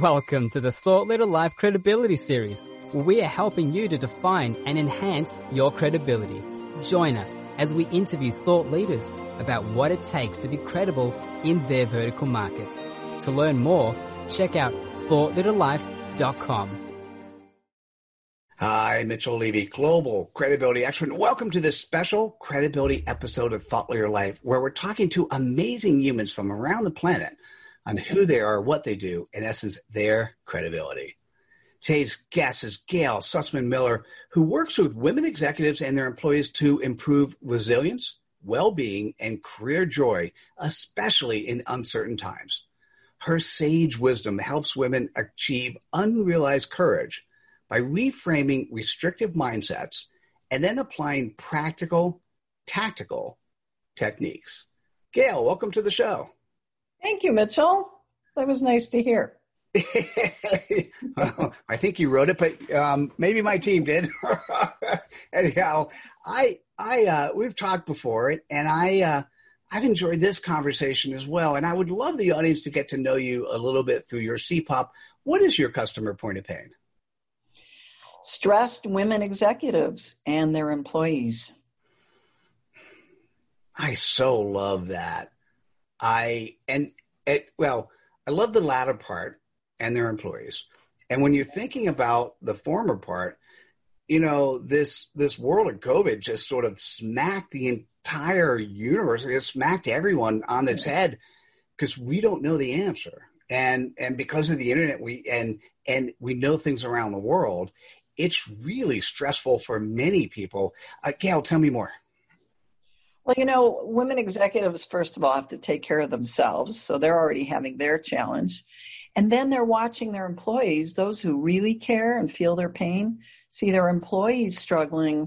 Welcome to the Thought Leader Life Credibility Series, where we are helping you to define and enhance your credibility. Join us as we interview thought leaders about what it takes to be credible in their vertical markets. To learn more, check out thoughtleaderlife.com. Hi, Mitchell Levy, Global Credibility Expert. Welcome to this special credibility episode of Thought Leader Life, where we're talking to amazing humans from around the planet on who they are, what they do, in essence, their credibility. Today's guest is Gail Sussman Miller, who works with women executives and their employees to improve resilience, well being, and career joy, especially in uncertain times. Her sage wisdom helps women achieve unrealized courage by reframing restrictive mindsets and then applying practical, tactical techniques. Gail, welcome to the show. Thank you, Mitchell. That was nice to hear. well, I think you wrote it, but um, maybe my team did. Anyhow, I, I, uh, we've talked before, and I, uh, I've enjoyed this conversation as well. And I would love the audience to get to know you a little bit through your CPOP. What is your customer point of pain? stressed women executives and their employees. I so love that. I and it well, I love the latter part and their employees. And when you're thinking about the former part, you know, this this world of COVID just sort of smacked the entire universe. It smacked everyone on its head because we don't know the answer. And and because of the internet we and and we know things around the world it's really stressful for many people. Uh, Gail, tell me more. Well, you know, women executives, first of all, have to take care of themselves. So they're already having their challenge. And then they're watching their employees, those who really care and feel their pain, see their employees struggling,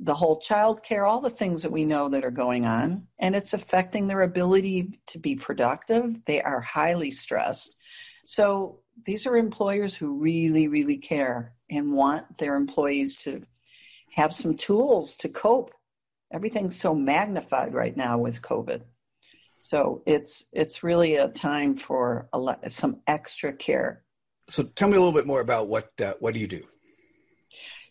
the whole child care, all the things that we know that are going on. And it's affecting their ability to be productive. They are highly stressed. So these are employers who really, really care and want their employees to have some tools to cope. Everything's so magnified right now with COVID. So it's it's really a time for a, some extra care. So tell me a little bit more about what uh, what do you do?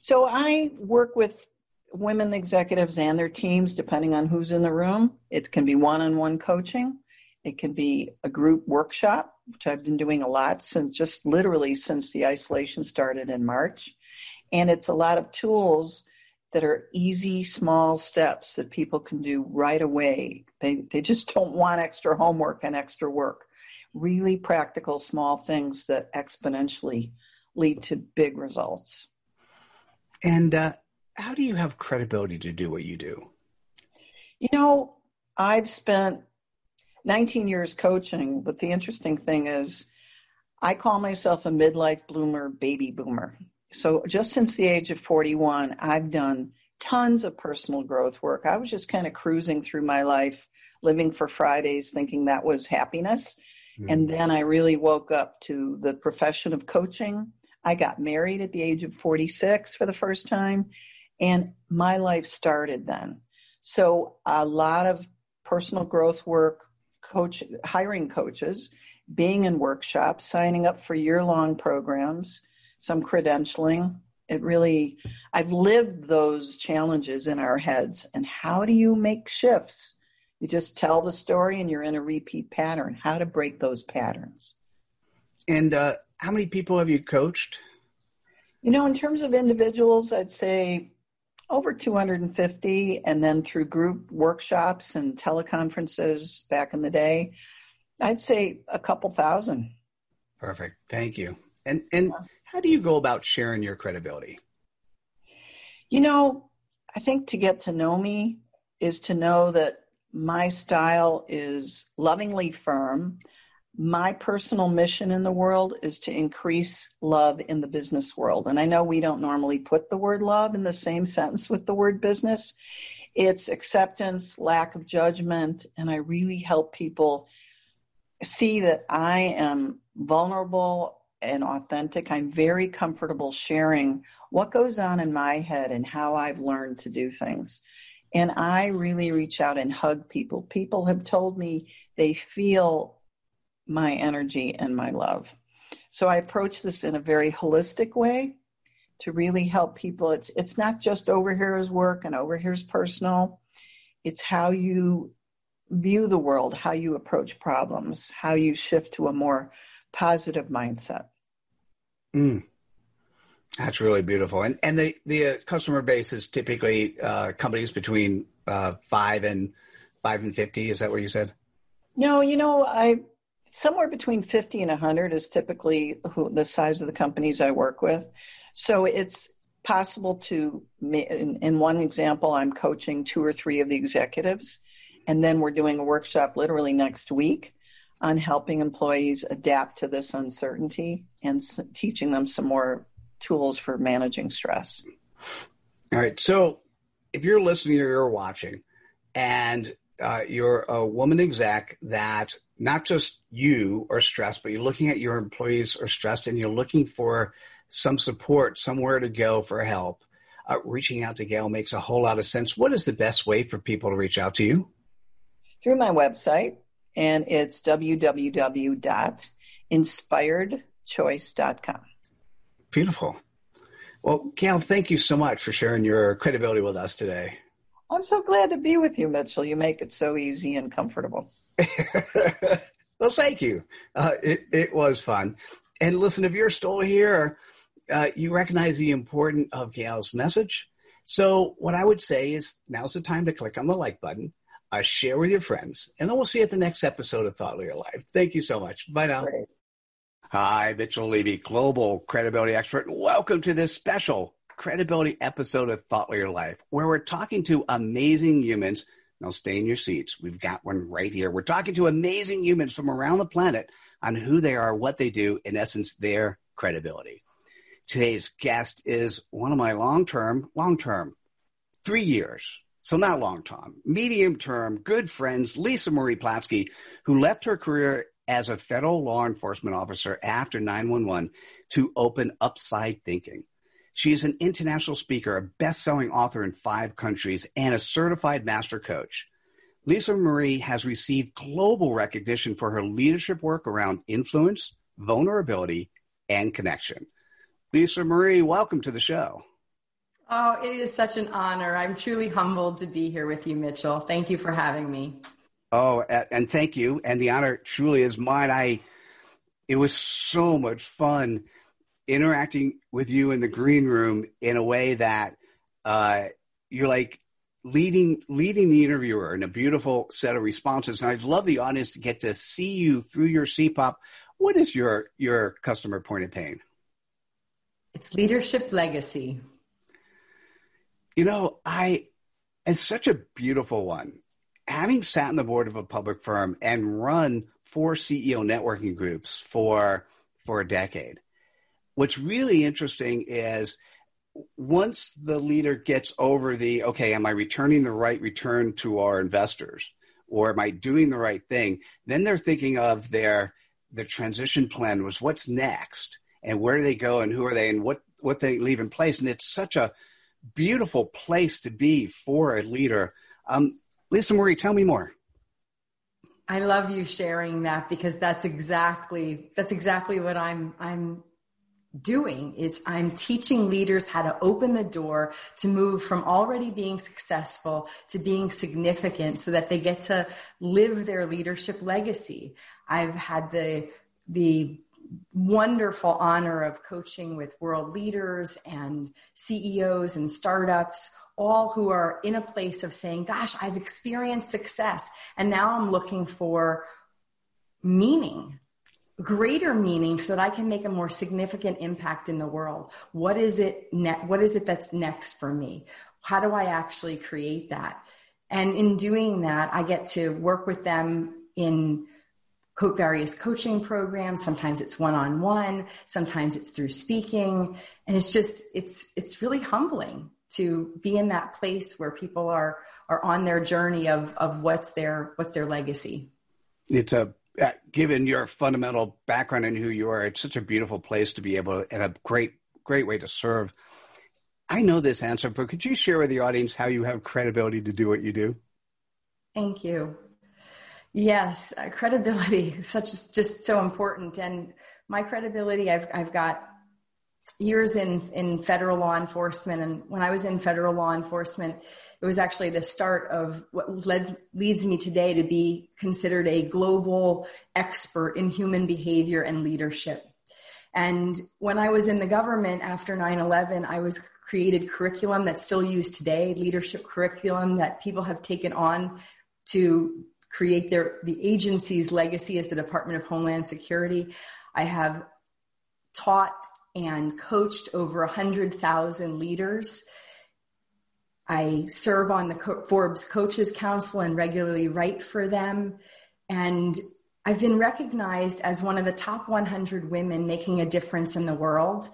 So I work with women executives and their teams, depending on who's in the room. It can be one-on-one coaching. It can be a group workshop, which I've been doing a lot since just literally since the isolation started in March. And it's a lot of tools that are easy, small steps that people can do right away. They, they just don't want extra homework and extra work. Really practical, small things that exponentially lead to big results. And uh, how do you have credibility to do what you do? You know, I've spent 19 years coaching, but the interesting thing is I call myself a midlife bloomer baby boomer. So just since the age of 41, I've done tons of personal growth work. I was just kind of cruising through my life, living for Fridays, thinking that was happiness. Mm-hmm. And then I really woke up to the profession of coaching. I got married at the age of 46 for the first time, and my life started then. So a lot of personal growth work, coach, hiring coaches, being in workshops, signing up for year long programs, some credentialing. It really, I've lived those challenges in our heads. And how do you make shifts? You just tell the story and you're in a repeat pattern. How to break those patterns. And uh, how many people have you coached? You know, in terms of individuals, I'd say over 250 and then through group workshops and teleconferences back in the day i'd say a couple thousand perfect thank you and and how do you go about sharing your credibility you know i think to get to know me is to know that my style is lovingly firm my personal mission in the world is to increase love in the business world. And I know we don't normally put the word love in the same sentence with the word business. It's acceptance, lack of judgment, and I really help people see that I am vulnerable and authentic. I'm very comfortable sharing what goes on in my head and how I've learned to do things. And I really reach out and hug people. People have told me they feel my energy and my love. So I approach this in a very holistic way to really help people. It's it's not just over here is work and over here's personal. It's how you view the world, how you approach problems, how you shift to a more positive mindset. Mm. That's really beautiful. And and the the uh, customer base is typically uh, companies between uh, five and five and fifty. Is that what you said? No, you know, I somewhere between fifty and hundred is typically who, the size of the companies I work with. So it's possible to, in, in one example, I'm coaching two or three of the executives, and then we're doing a workshop literally next week on helping employees adapt to this uncertainty and s- teaching them some more tools for managing stress. All right. So if you're listening or you're watching and uh, you're a woman exec that not just you are stressed, but you're looking at your employees are stressed and you're looking for some support, somewhere to go for help, uh, reaching out to Gail makes a whole lot of sense. What is the best way for people to reach out to you? Through my website, and it's www.inspiredchoice.com. Beautiful. Well, Gail, thank you so much for sharing your credibility with us today. I'm so glad to be with you, Mitchell. You make it so easy and comfortable. well, thank you. Uh, it, it was fun. And listen, if you're still here, uh, you recognize the importance of Gail's message. So, what I would say is now's the time to click on the like button, uh, share with your friends, and then we'll see you at the next episode of Thought Leader Life. Thank you so much. Bye now. Great. Hi, Mitchell Levy, global credibility expert. Welcome to this special credibility episode of Thought Leader Life, where we're talking to amazing humans. Now, stay in your seats. We've got one right here. We're talking to amazing humans from around the planet on who they are, what they do, in essence, their credibility. Today's guest is one of my long term, long term, three years. So not long term, medium term, good friends, Lisa Marie Platske, who left her career as a federal law enforcement officer after 911 to open Upside Thinking. She is an international speaker, a best selling author in five countries, and a certified master coach. Lisa Marie has received global recognition for her leadership work around influence, vulnerability, and connection. Lisa Marie, welcome to the show. Oh, it is such an honor. I'm truly humbled to be here with you, Mitchell. Thank you for having me. Oh, and thank you. And the honor truly is mine. I it was so much fun interacting with you in the green room in a way that uh, you're like leading leading the interviewer in a beautiful set of responses. And I'd love the audience to get to see you through your CPOP. What is your your customer point of pain? It's leadership legacy. You know, I, it's such a beautiful one. Having sat on the board of a public firm and run four CEO networking groups for, for a decade, what's really interesting is once the leader gets over the, okay, am I returning the right return to our investors? Or am I doing the right thing? Then they're thinking of their, the transition plan was what's next and where do they go and who are they and what what they leave in place and it's such a beautiful place to be for a leader um, lisa marie tell me more i love you sharing that because that's exactly that's exactly what i'm i'm doing is I'm teaching leaders how to open the door to move from already being successful to being significant so that they get to live their leadership legacy. I've had the the wonderful honor of coaching with world leaders and CEOs and startups, all who are in a place of saying, Gosh, I've experienced success, and now I'm looking for meaning. Greater meaning so that I can make a more significant impact in the world. What is it ne- what is it that's next for me? How do I actually create that? And in doing that, I get to work with them in various coaching programs. Sometimes it's one on one. Sometimes it's through speaking. And it's just, it's, it's really humbling to be in that place where people are, are on their journey of, of what's their, what's their legacy. It's a, uh, given your fundamental background and who you are, it's such a beautiful place to be able to, and a great, great way to serve. I know this answer, but could you share with the audience how you have credibility to do what you do? Thank you. Yes, uh, credibility such is just so important. And my credibility, I've, I've got years in, in federal law enforcement. And when I was in federal law enforcement, it was actually the start of what led, leads me today to be considered a global expert in human behavior and leadership. And when I was in the government after 9-11, I was created curriculum that's still used today, leadership curriculum that people have taken on to create their, the agency's legacy as the Department of Homeland Security. I have taught and coached over 100,000 leaders. I serve on the Forbes Coaches Council and regularly write for them. And I've been recognized as one of the top 100 women making a difference in the world,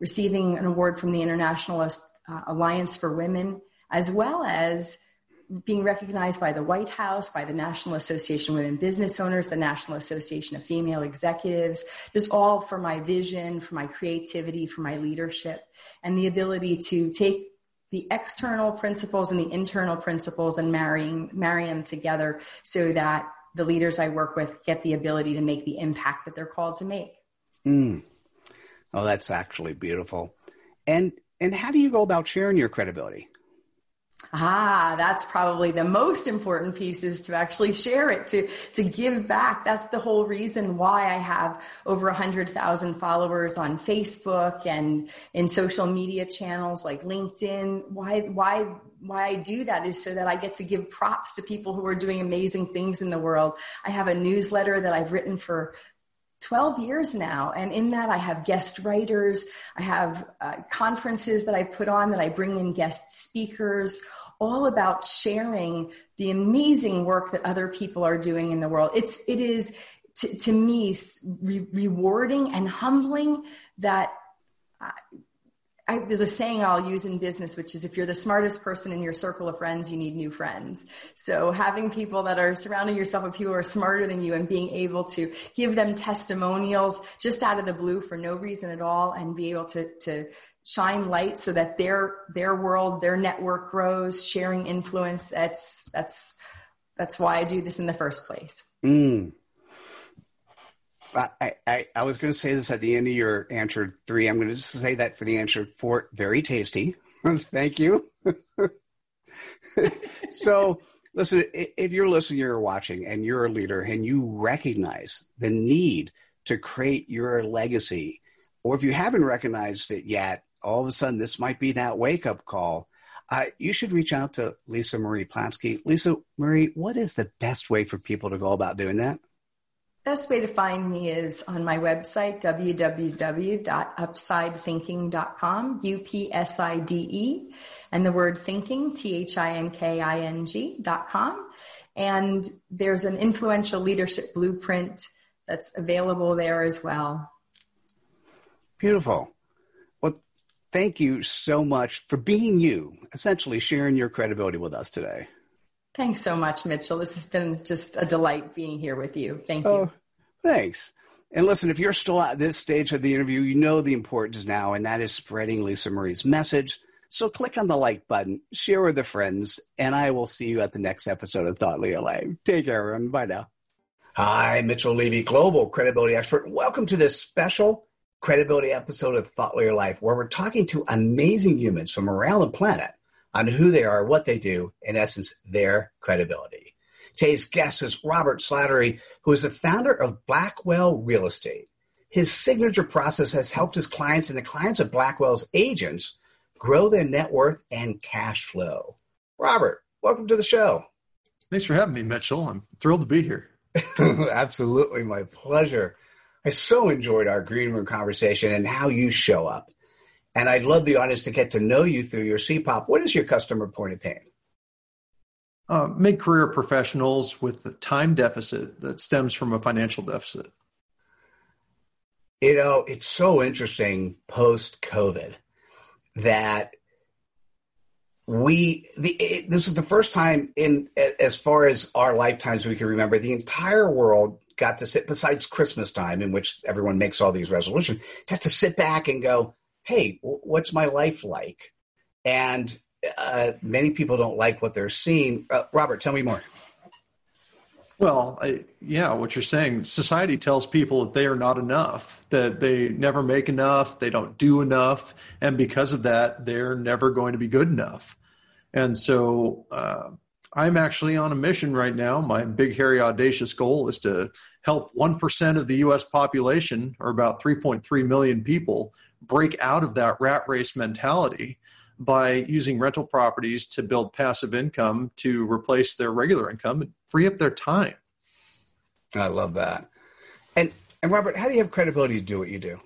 receiving an award from the International uh, Alliance for Women, as well as being recognized by the White House, by the National Association of Women Business Owners, the National Association of Female Executives, just all for my vision, for my creativity, for my leadership, and the ability to take the external principles and the internal principles and marrying, marry them together so that the leaders I work with get the ability to make the impact that they're called to make. Mm. Oh, that's actually beautiful. And and how do you go about sharing your credibility? Ah, that's probably the most important piece is to actually share it, to, to give back. That's the whole reason why I have over a hundred thousand followers on Facebook and in social media channels like LinkedIn. Why, why, why I do that is so that I get to give props to people who are doing amazing things in the world. I have a newsletter that I've written for 12 years now. And in that, I have guest writers. I have uh, conferences that I put on that I bring in guest speakers, all about sharing the amazing work that other people are doing in the world. It's, it is to, to me re- rewarding and humbling that uh, I, there's a saying I'll use in business, which is if you're the smartest person in your circle of friends, you need new friends. So having people that are surrounding yourself with people who are smarter than you and being able to give them testimonials just out of the blue for no reason at all and be able to, to shine light so that their, their world, their network grows, sharing influence. That's, that's, that's why I do this in the first place. Mm. I, I, I was going to say this at the end of your answer three. I'm going to just say that for the answer four. Very tasty. Thank you. so, listen, if you're listening, you're watching, and you're a leader, and you recognize the need to create your legacy, or if you haven't recognized it yet, all of a sudden this might be that wake up call. Uh, you should reach out to Lisa Marie Platske. Lisa Marie, what is the best way for people to go about doing that? Best way to find me is on my website, www.upsidethinking.com, U-P-S-I-D-E, and the word thinking, T-H-I-N-K-I-N-G dot com. And there's an influential leadership blueprint that's available there as well. Beautiful. Well, thank you so much for being you, essentially sharing your credibility with us today. Thanks so much, Mitchell. This has been just a delight being here with you. Thank you. Oh, thanks. And listen, if you're still at this stage of the interview, you know the importance now, and that is spreading Lisa Marie's message. So click on the like button, share with the friends, and I will see you at the next episode of Thought Leader Life. Take care, everyone. Bye now. Hi, Mitchell Levy, global credibility expert. Welcome to this special credibility episode of Thought Leader Life, where we're talking to amazing humans from around the planet on who they are, what they do, in essence, their credibility. Today's guest is Robert Slattery, who is the founder of Blackwell Real Estate. His signature process has helped his clients and the clients of Blackwell's agents grow their net worth and cash flow. Robert, welcome to the show. Thanks for having me, Mitchell. I'm thrilled to be here. Absolutely, my pleasure. I so enjoyed our green room conversation and how you show up. And I'd love the audience to get to know you through your CPOP. What is your customer point of pain? Uh, mid-career professionals with the time deficit that stems from a financial deficit. You know, it's so interesting post COVID that we the it, this is the first time in as far as our lifetimes we can remember the entire world got to sit besides Christmas time in which everyone makes all these resolutions got to sit back and go hey, what's my life like? And uh, many people don't like what they're seeing. Uh, Robert, tell me more. Well, I, yeah, what you're saying, society tells people that they are not enough, that they never make enough, they don't do enough, and because of that, they're never going to be good enough. And so uh, I'm actually on a mission right now. My big, hairy, audacious goal is to help 1% of the U.S. population, or about 3.3 million people, break out of that rat race mentality by using rental properties to build passive income to replace their regular income and free up their time. I love that. And and Robert, how do you have credibility to do what you do?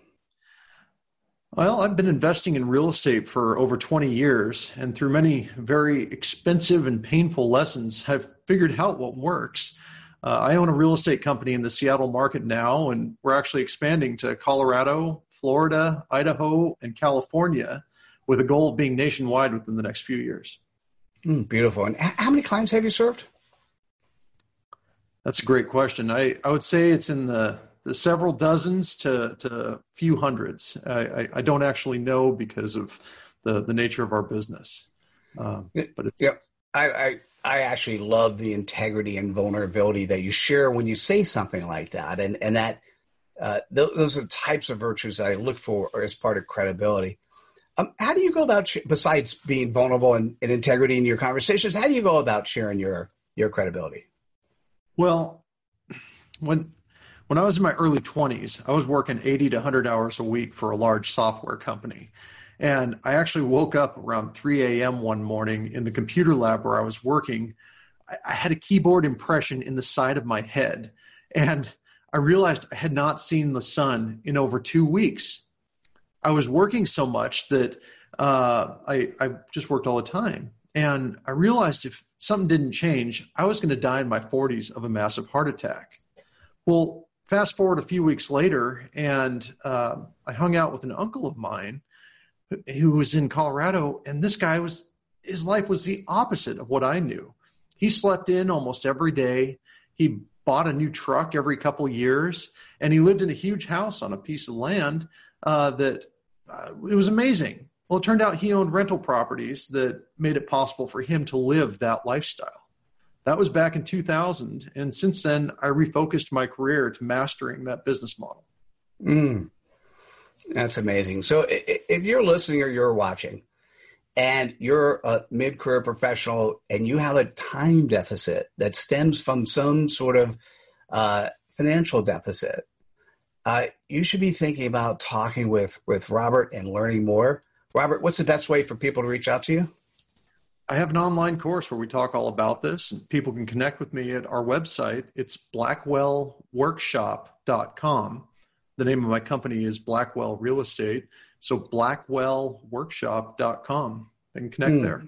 Well, I've been investing in real estate for over 20 years, and through many very expensive and painful lessons, I've figured out what works. Uh, I own a real estate company in the Seattle market now, and we're actually expanding to Colorado, Florida, Idaho, and California with a goal of being nationwide within the next few years. Mm, beautiful. And how many clients have you served? That's a great question. I, I would say it's in the, the several dozens to, to a few hundreds. I, I, I don't actually know because of the, the nature of our business. Um, but it's, yeah, I, I, I actually love the integrity and vulnerability that you share when you say something like that. And, and that, uh, those are the types of virtues that I look for as part of credibility. Um, how do you go about sh- besides being vulnerable and, and, integrity in your conversations? How do you go about sharing your your credibility? Well, when when I was in my early 20s, I was working 80 to 100 hours a week for a large software company. And I actually woke up around 3 a.m. one morning in the computer lab where I was working. I, I had a keyboard impression in the side of my head. And I realized I had not seen the sun in over two weeks. I was working so much that uh, I, I just worked all the time. And I realized if something didn't change, I was going to die in my 40s of a massive heart attack. Well, fast forward a few weeks later, and uh, I hung out with an uncle of mine who was in Colorado, and this guy was his life was the opposite of what I knew. He slept in almost every day. He bought a new truck every couple years, and he lived in a huge house on a piece of land uh, that uh, it was amazing. Well, it turned out he owned rental properties that made it possible for him to live that lifestyle. That was back in 2000. And since then, I refocused my career to mastering that business model. Mm, that's amazing. So if you're listening or you're watching and you're a mid career professional and you have a time deficit that stems from some sort of uh, financial deficit, uh, you should be thinking about talking with with Robert and learning more. Robert, what's the best way for people to reach out to you? I have an online course where we talk all about this, and people can connect with me at our website. It's blackwellworkshop.com. The name of my company is Blackwell Real Estate. So blackwellworkshop.com. They can connect mm. there.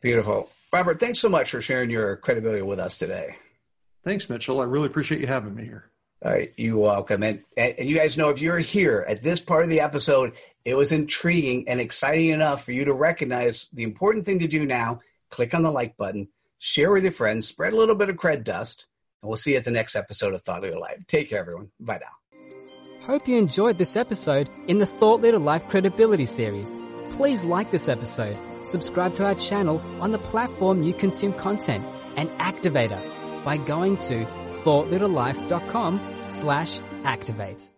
Beautiful. Robert, thanks so much for sharing your credibility with us today. Thanks, Mitchell. I really appreciate you having me here. All right, you're welcome. And, and you guys know if you're here at this part of the episode, it was intriguing and exciting enough for you to recognize the important thing to do now. Click on the like button, share with your friends, spread a little bit of cred dust, and we'll see you at the next episode of Thought Leader Life. Take care, everyone. Bye now. Hope you enjoyed this episode in the Thought Leader Life Credibility Series. Please like this episode, subscribe to our channel on the platform you consume content, and activate us by going to thoughtleaderlife.com slash activate.